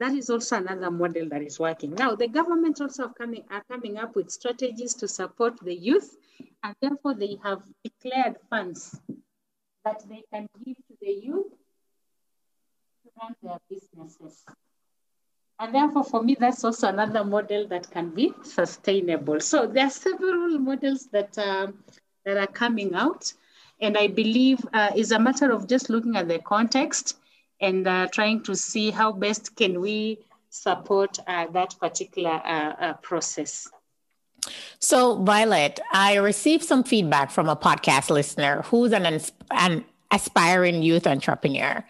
Speaker 2: That is also another model that is working. Now, the government also coming, are coming up with strategies to support the youth, and therefore they have declared funds that they can give to the youth run their businesses. And therefore, for me, that's also another model that can be sustainable. So there are several models that, uh, that are coming out. And I believe uh, it's a matter of just looking at the context and uh, trying to see how best can we support uh, that particular uh, uh, process.
Speaker 1: So, Violet, I received some feedback from a podcast listener who's an, an aspiring youth entrepreneur.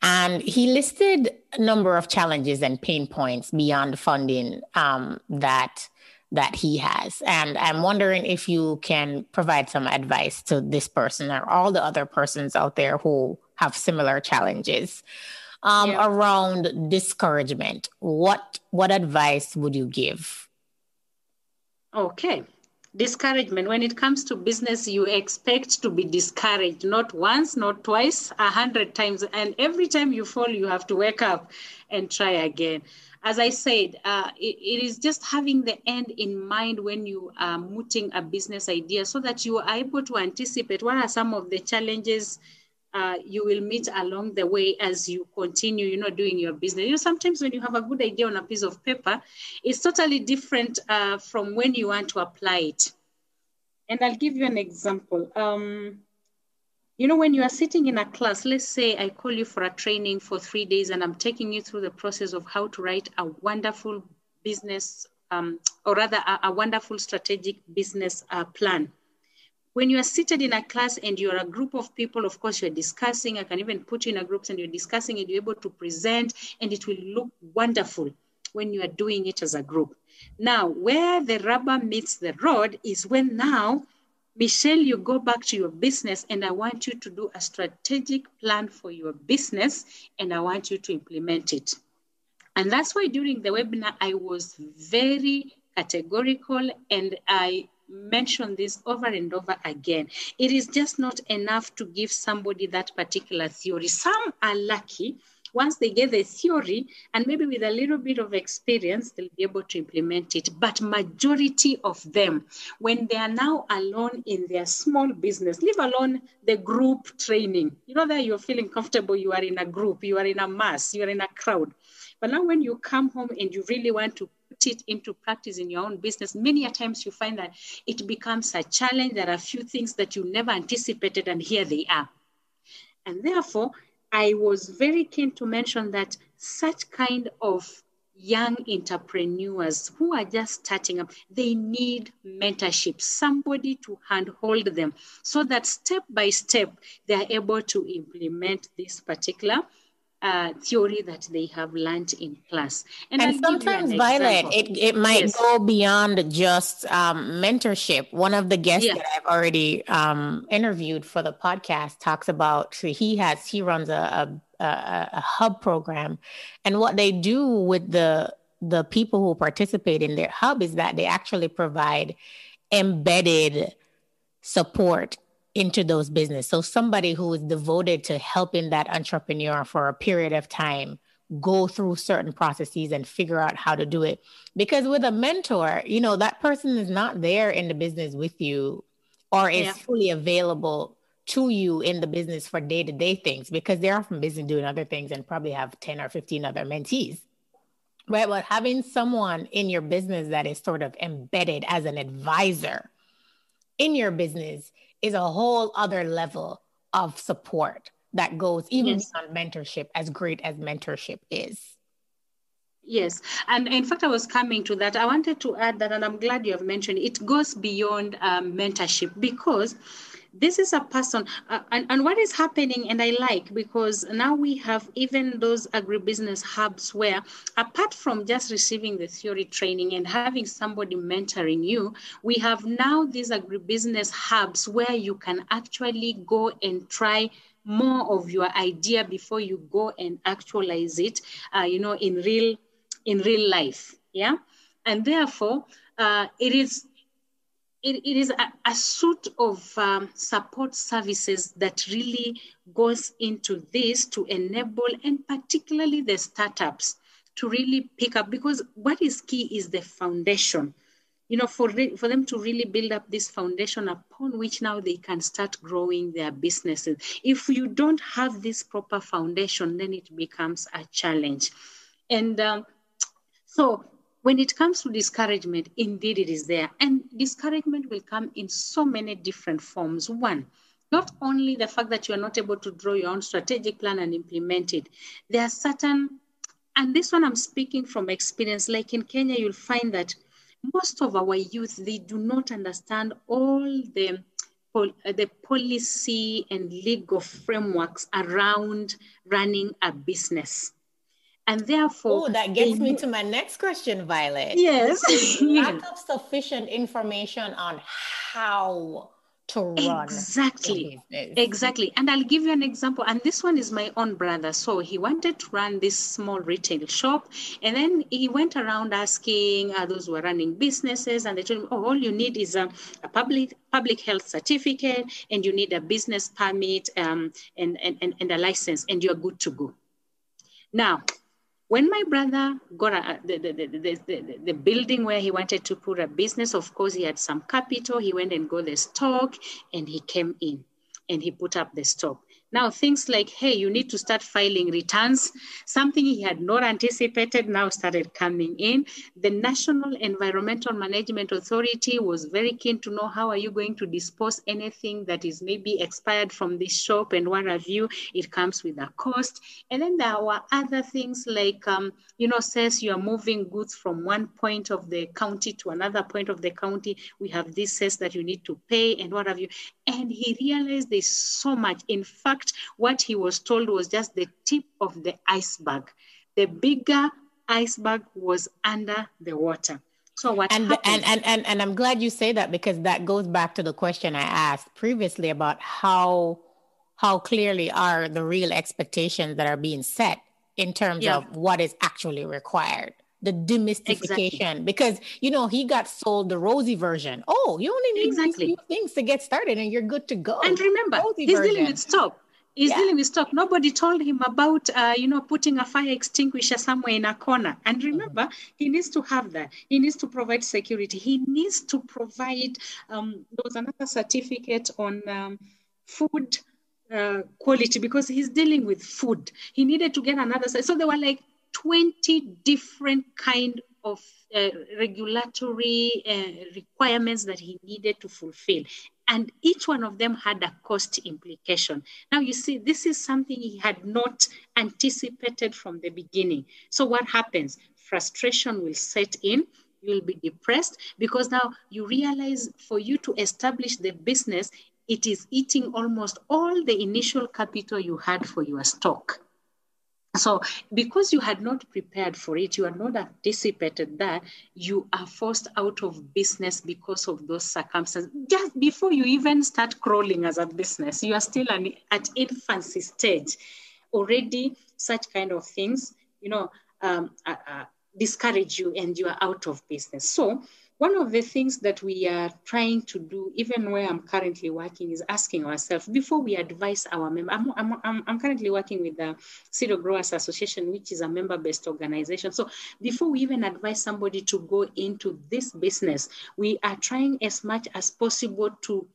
Speaker 1: And he listed a number of challenges and pain points beyond funding um, that that he has. And I'm wondering if you can provide some advice to this person or all the other persons out there who have similar challenges um, yeah. around discouragement. What what advice would you give?
Speaker 2: Okay discouragement. When it comes to business you expect to be discouraged not once not twice a hundred times. And every time you fall you have to wake up and try again. As i said uh, it, it is just having the end in mind when you are mooting a business idea so that you are able to anticipate what are some of the challenges uh, you will meet along the way as you continue, you know, doing your business. You know, sometimes when you have a good idea on a piece of paper, it's totally different uh, from when you want to apply it. And I'll give you an example. Um, you know, when you are sitting in a class, let's say I call you for a training for three days and I'm taking you through the process of how to write a wonderful business, um, or rather, a, a, wonderful strategic business uh, plan when you are seated in a class and you're a group of people, of course, you're discussing. I can even put you in a group and you're discussing and you're able to present, and it will look wonderful when you are doing it as a group. Now, where the rubber meets the road is when now, Michelle, you go back to your business and I want you to do a strategic plan for your business and I want you to implement it. And that's why during the webinar, I was very categorical and I mention this over and over again. It is just not enough to give somebody that particular theory. Some are lucky. Once they get the theory and maybe with a little bit of experience, they'll be able to implement it. But majority of them, when they are now alone in their small business, leave alone the group training. You know that you're feeling comfortable, you are in a group, you are in a mass, you are in a crowd. But now when you come home and you really want to put it into practice in your own business, many a times you find that it becomes a challenge. There are a few things that you never anticipated, and here they are. And therefore, I was very keen to mention that such kind of young entrepreneurs who are just starting up, they need mentorship, somebody to handhold them so that step by step they are able to implement this particular uh, theory that they have learned in class.
Speaker 1: And, and sometimes, an Violet, it, it might yes. go beyond just um, mentorship. One of the guests that I've already um, interviewed for the podcast talks about he has he runs a, a, a, a hub program, and what they do with the the people who participate in their hub is that they actually provide embedded support into those business. So somebody who is devoted to helping that entrepreneur for a period of time go through certain processes and figure out how to do it. Because with a mentor, you know, that person is not there in the business with you or is yeah. fully available to you in the business for day to day things because they're often busy doing other things and probably have 10 or 15 other mentees. Right. But having someone in your business that is sort of embedded as an advisor in your business is a whole other level of support that goes even yes. beyond mentorship, as great as mentorship is.
Speaker 2: Yes, and in fact, I was coming to that. I wanted to add that, and I'm glad you have mentioned it goes beyond um, mentorship because this is a person uh, and, and what is happening and i like because now we have even those agribusiness hubs where apart from just receiving the theory training and having somebody mentoring you we have now these agribusiness hubs where you can actually go and try more of your idea before you go and actualize it uh, you know in real in real life yeah? And therefore uh, it is it, it is a, a suite of um, support services that really goes into this to enable and particularly the startups to really pick up because what is key is the foundation. You know for re- for them to really build up this foundation upon which now they can start growing their businesses. If you don't have this proper foundation then it becomes a challenge. And um, so when it comes to discouragement, indeed it is there. And discouragement will come in so many different forms. One, not only the fact that you're not able to draw your own strategic plan and implement it, there are certain, and this one I'm speaking from experience, like in Kenya, you'll find that most of our youth, they do not understand all the the policy and legal frameworks around running a business and therefore
Speaker 1: oh that gets me to my next question violet.
Speaker 2: Yes.
Speaker 1: Lack of sufficient information on how to run
Speaker 2: exactly. exactly. And i'll give you an example. And this one is my own brother. So he wanted to run this small retail shop. And then he went around asking uh, those who are running businesses and they told him oh all you need is a, a public public health certificate and you need a business permit um, and, and, and, and a license and you're good to go. Now when my brother got a, the, the, the, the, the, building where he wanted to put a business, of course, he had some capital. He went and got the stock and he came in and he put up the stock. Now, things like, hey, you need to start filing returns, something he had not anticipated now started coming in. The National Environmental Management Authority was very keen to know how are you going to dispose anything that is maybe expired from this shop and what have you. It comes with a cost. And then there were other things like, um, you know, says you are moving goods from one point of the county to another point of the county. We have this cess that you need to pay and what have you. And he realized there's so much. In fact, fact, what he was told was just the tip of the iceberg. The bigger iceberg was under the water. So what
Speaker 1: and, and and and and I'm glad you say that because that goes back to the question I asked previously about how how clearly are the real expectations that are being set in terms yeah. of what is actually required the demystification exactly. because you know he got sold the rosy version oh you only need exactly. these few things to get started and you're good to go
Speaker 2: and remember rosy he's version. dealing with stock He's yeah. dealing with stock. Nobody told him about, uh, you know, putting a fire extinguisher somewhere in a corner. And mm-hmm. remember, mm-hmm. he needs to have that. He needs to provide security. He needs to provide. Um, there was another certificate on um, food uh, quality because he's dealing with food. He needed to get another. So there were like 20 different kind of uh, regulatory uh, requirements that he needed to fulfill and each one of them had a cost implication. Now, you see, this is something he had not anticipated from the beginning. So, what happens? Frustration will set in. You'll be depressed because now you realize for you to establish the business, it is eating almost all the initial capital you had for your stock. So, because you had not prepared for it, you had not anticipated that, you are forced out of business because of those circumstances. Just before you even start crawling as a business, you are still an, at infancy stage. Already, such kind of things, you know, um, uh, uh, discourage you and you are out of business. So, one of the things that we are trying to do, even where I'm currently working, is asking ourselves before we advise our member. I'm, I'm, I'm, I'm currently working with the Cereal Growers Association, which is a member based organization. So before we even advise somebody to go into this business, we are trying as much as possible to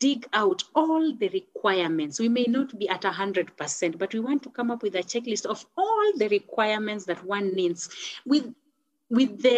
Speaker 2: dig out all the requirements. We may not be at 100%, but we want to come up with a checklist of all the requirements that one needs with, with the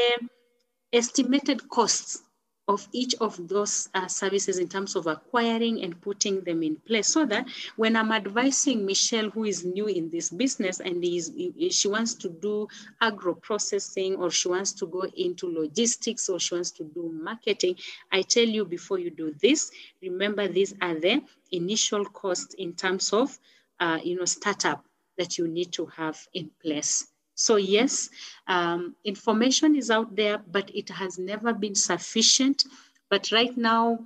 Speaker 2: estimated costs of each of those uh, services in terms of acquiring and putting them in place. So that when i'm advising michelle who is new in this business and is she wants to do agro processing or she wants to go into logistics or she wants to do marketing i tell you before you do this remember these are the initial costs in terms of uh, you know startup that you need to have in place so yes, um, information is out there, but it has never been sufficient. But right now,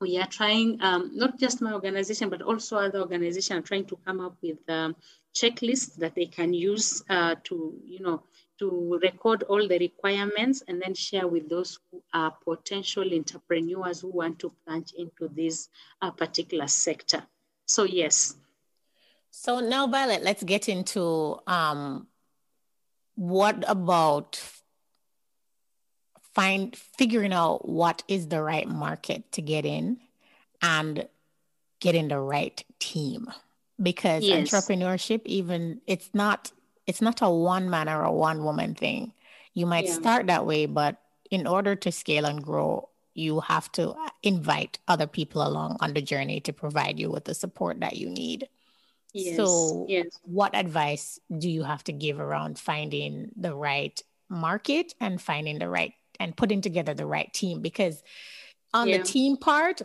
Speaker 2: we are trying, um, not just my organization, but also other organizations are trying to come up with um, checklists that they can use uh, to, you know, to record all the requirements and then share with those who are potential entrepreneurs who want to plunge into this uh, particular sector. So yes.
Speaker 1: So now, Violet, let's get into um, what about find figuring out what is the right market to get in and getting the right team because yes. entrepreneurship even it's not it's not a one man or a one woman thing you might yeah. start that way but in order to scale and grow you have to invite other people along on the journey to provide you with the support that you need Yes, so, yes. what advice do you have to give around finding the right market and finding the right and putting together the right team? Because on yeah. the team part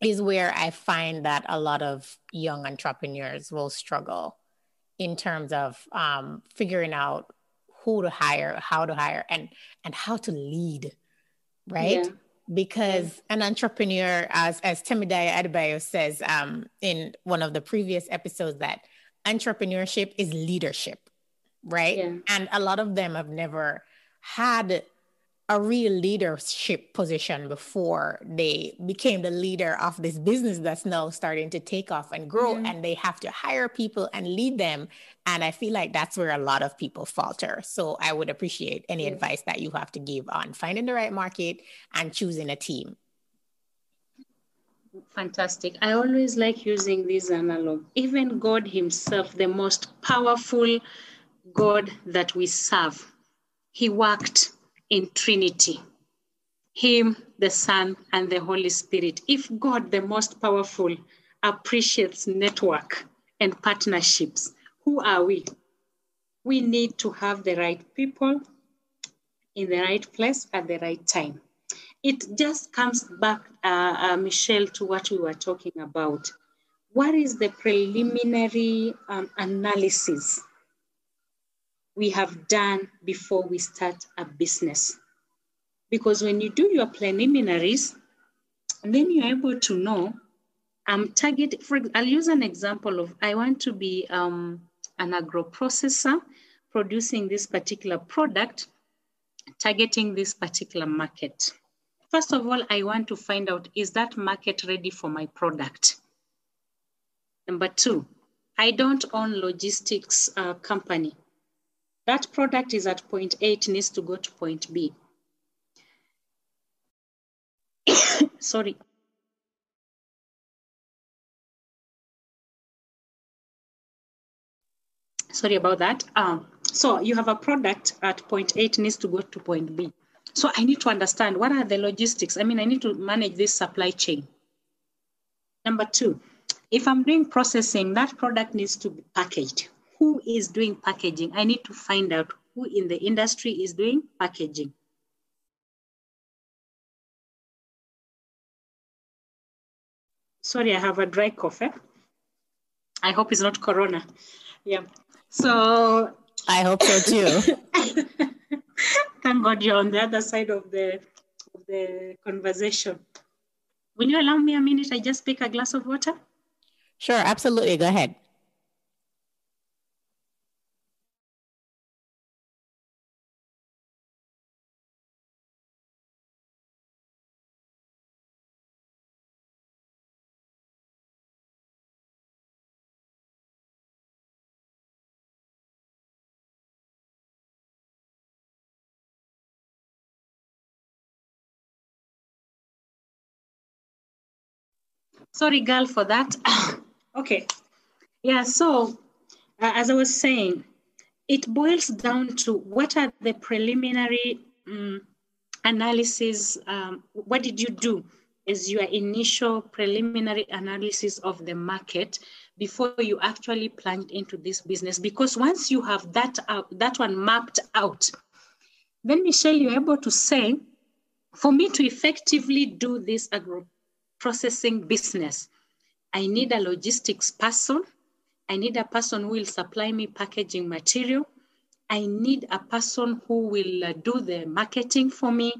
Speaker 1: is where I find that a lot of young entrepreneurs will struggle in terms of um, figuring out who to hire, how to hire, and and how to lead, right? Yeah because an entrepreneur, as as Temidaya Adebayo says um, in one of the previous episodes, that entrepreneurship is leadership, right? Yeah. And a lot of them have never had a real leadership position before they became the leader of this business that's now starting to take off and grow mm-hmm. and they have to hire people and lead them. And i feel like that's where a lot of people falter. So i would appreciate any mm-hmm. advice that you have to give on finding the right market and choosing a team.
Speaker 2: Fantastic. I always like using this analog. Even god himself the most powerful god that we serve he worked in Trinity Him, the Son, and the Holy Spirit. If God, the most powerful, appreciates network and partnerships, who are we? We need to have the right people in the right place at the right time. It just comes back, uh, uh, Michelle, to what we were talking about. What is the preliminary um, analysis we have done before we start a business. Because when you do your preliminaries, then you're able to know I'm target. For I'll use an example of I want to be um, an agro processor producing this particular product, targeting this particular market. First of all, I want to find out is that market ready for my product? Number two, I don't own logistics uh, company that product is at point A, it needs to go to point B. Sorry. Sorry about that. Um, so you have a product at point A, it needs to go to point B. So I need to understand what are the logistics. I mean, I need to manage this supply chain. Number two, if I'm doing processing, that product needs to be packaged who is doing packaging. I need to find out who in the industry is doing packaging. Sorry, I have a dry cough. Eh? I hope it's not Corona. Yeah. So
Speaker 1: I hope so too.
Speaker 2: Thank God you're on the other side of the of the conversation. Will you allow me a minute? I just take a glass of water.
Speaker 1: Sure, absolutely. Go ahead.
Speaker 2: Sorry, girl, for that. okay. Yeah, so uh, as I was saying, it boils down to what are the preliminary um, analysis? Um, what did you do as your initial preliminary analysis of the market before you actually plunged into this business? Because once you have that out, that one mapped out, then Michelle, you're able to say, for me to effectively do this agro processing business, I need a logistics person I need a person who will supply me packaging material. I need a person who will uh, do the marketing for me.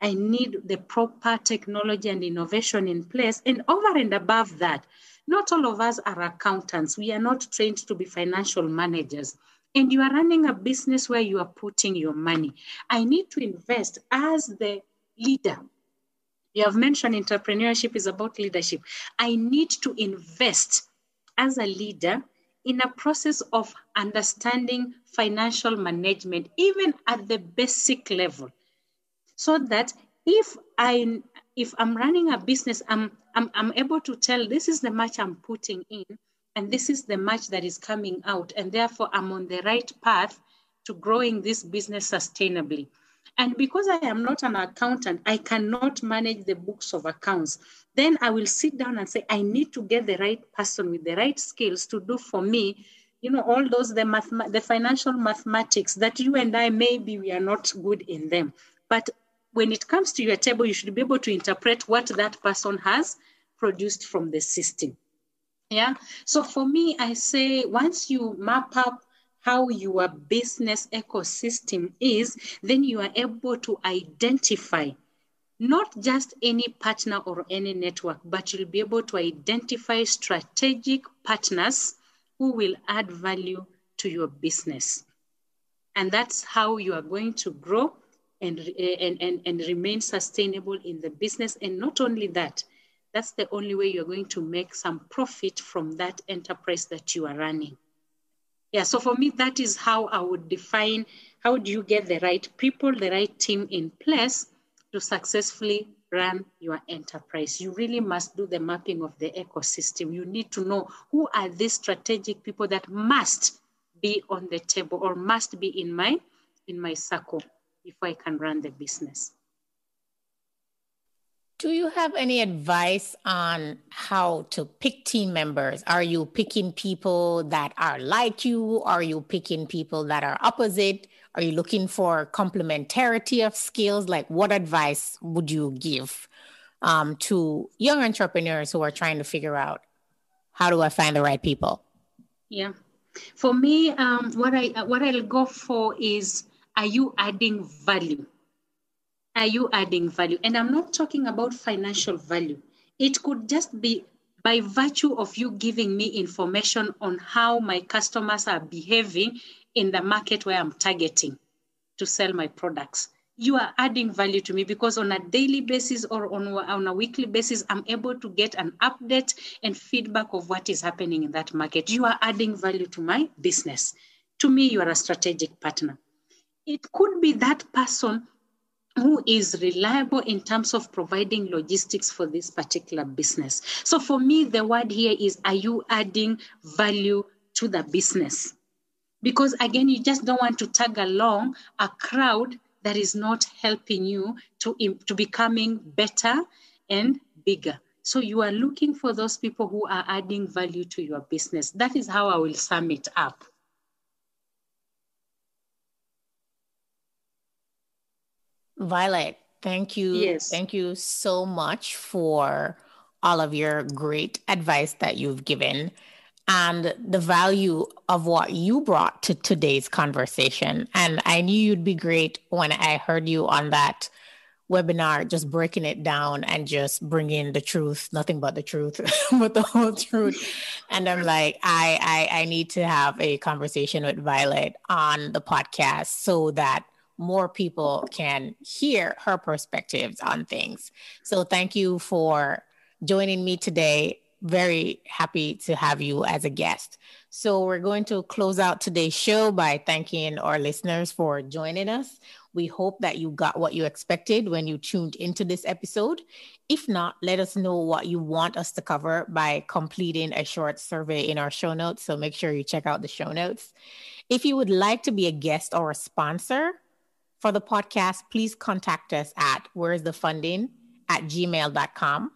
Speaker 2: I need the proper technology and innovation in place. And over and above that, not all of us are accountants. We are not trained to be financial managers. And you are running a business where you are putting your money. I need to invest as the leader. You have mentioned entrepreneurship is about leadership. I need to invest as a leader in a process of understanding financial management, even at the basic level, so that if I if I'm running a business, I'm, I'm, I'm able to tell this is the much I'm putting in, and this is the much that is coming out, and therefore I'm on the right path to growing this business sustainably. And because I am not an accountant, I cannot manage the books of accounts. Then I will sit down and say, I need to get the right person with the right skills to do for me, you know, all those, the, math, the financial mathematics that you and I, maybe we are not good in them. But when it comes to your table, you should be able to interpret what that person has produced from the system. Yeah. So for me, I say once you map up how your business ecosystem is, then you are able to identify not just any partner or any network, but you'll be able to identify strategic partners who will add value to your business. And that's how you are going to grow and, and, and, and remain sustainable in the business. And not only that, that's the only way you're going to make some profit from that enterprise that you are running. Yeah, so for me, that is how I would define how do you get the right people, the right team in place to successfully run your enterprise. You really must do the mapping of the ecosystem. You need to know who are these strategic people that must be on the table or must be in my in my circle before I can run the business.
Speaker 1: Do you have any advice on how to pick team members? Are you picking people that are like you? Are you picking people that are opposite? Are you looking for complementarity of skills? Like, what advice would you give um, to young entrepreneurs who are trying to figure out how do I find the right people?
Speaker 2: Yeah, for me, um, what I what I'll go for is: Are you adding value? Are you adding value? And I'm not talking about financial value. It could just be by virtue of you giving me information on how my customers are behaving in the market where I'm targeting to sell my products. You are adding value to me because on a daily basis or on, on a weekly basis, I'm able to get an update and feedback of what is happening in that market. You are adding value to my business. To me, you are a strategic partner. It could be that person who is reliable in terms of providing logistics for this particular business. So for me, the word here is are you adding value to the business? Because again, you just don't want to tag along a crowd that is not helping you to, to becoming better and bigger. So you are looking for those people who are adding value to your business. That is how I will sum it up.
Speaker 1: Violet, thank you. Yes. Thank you so much for all of your great advice that you've given and the value of what you brought to today's conversation. And I knew you'd be great when I heard you on that webinar, just breaking it down and just bringing the truth, nothing but the truth, but the whole truth. And I'm like, I, I, I need to have a conversation with Violet on the podcast so that more people can hear her perspectives on things. So thank you for joining me today. Very happy to have you as a guest. So we're going to close out today's show by thanking our listeners for joining us. We hope that you got what you expected when you tuned into this episode. If not, let us know what you want us to cover by completing a short survey in our show notes. So make sure you check out the show notes. If you would like to be a guest or a sponsor for the podcast, please contact us at where's the funding at gmail.com.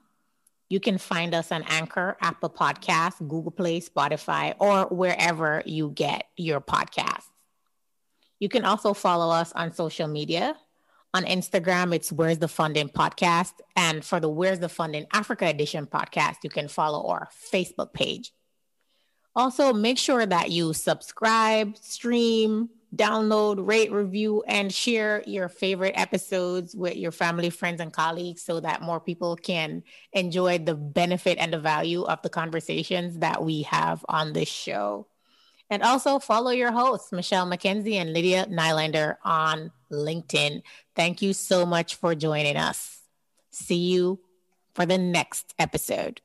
Speaker 1: You can find us on Anchor, Apple Podcasts, Google Play, Spotify, or wherever you get your podcasts. You can also follow us on social media. On Instagram, it's Where's the Funding Podcast. And for the Where's the Funding Africa Edition podcast, you can follow our Facebook page. Also, make sure that you subscribe, stream, download, rate, review, and share your favorite episodes with your family, friends, and colleagues so that more people can enjoy the benefit and the value of the conversations that we have on this show. And also follow your hosts, Michelle McKenzie and Lydia Nylander on LinkedIn. Thank you so much for joining us. See you for the next episode.